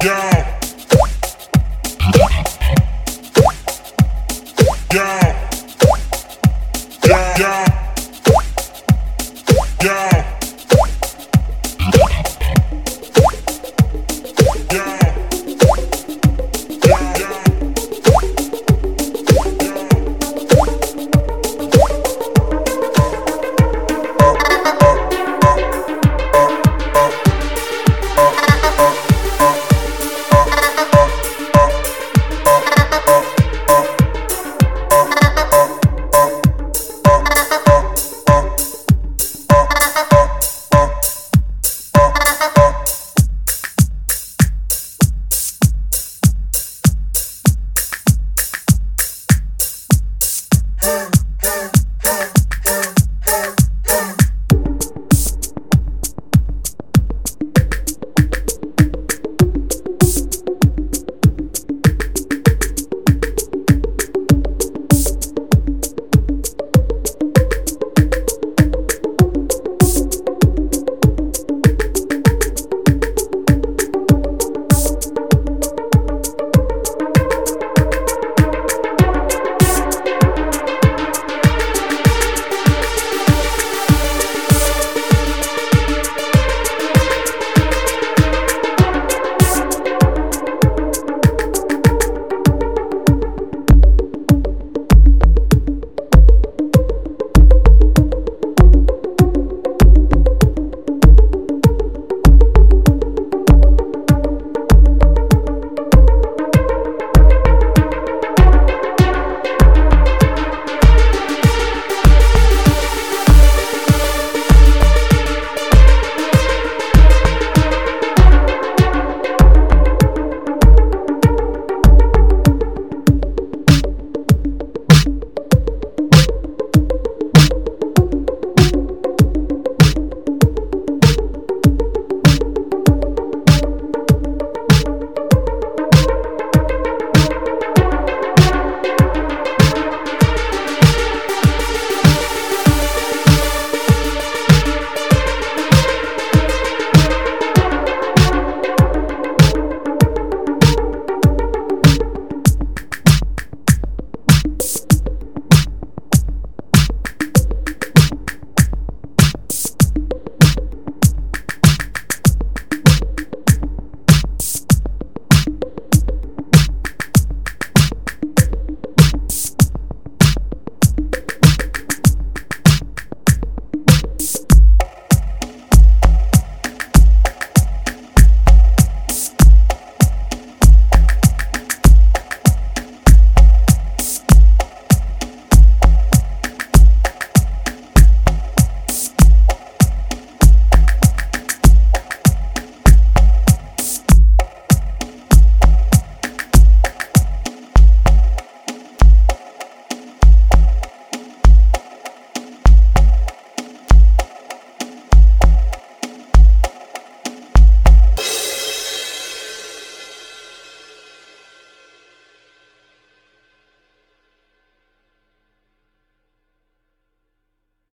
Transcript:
Yo.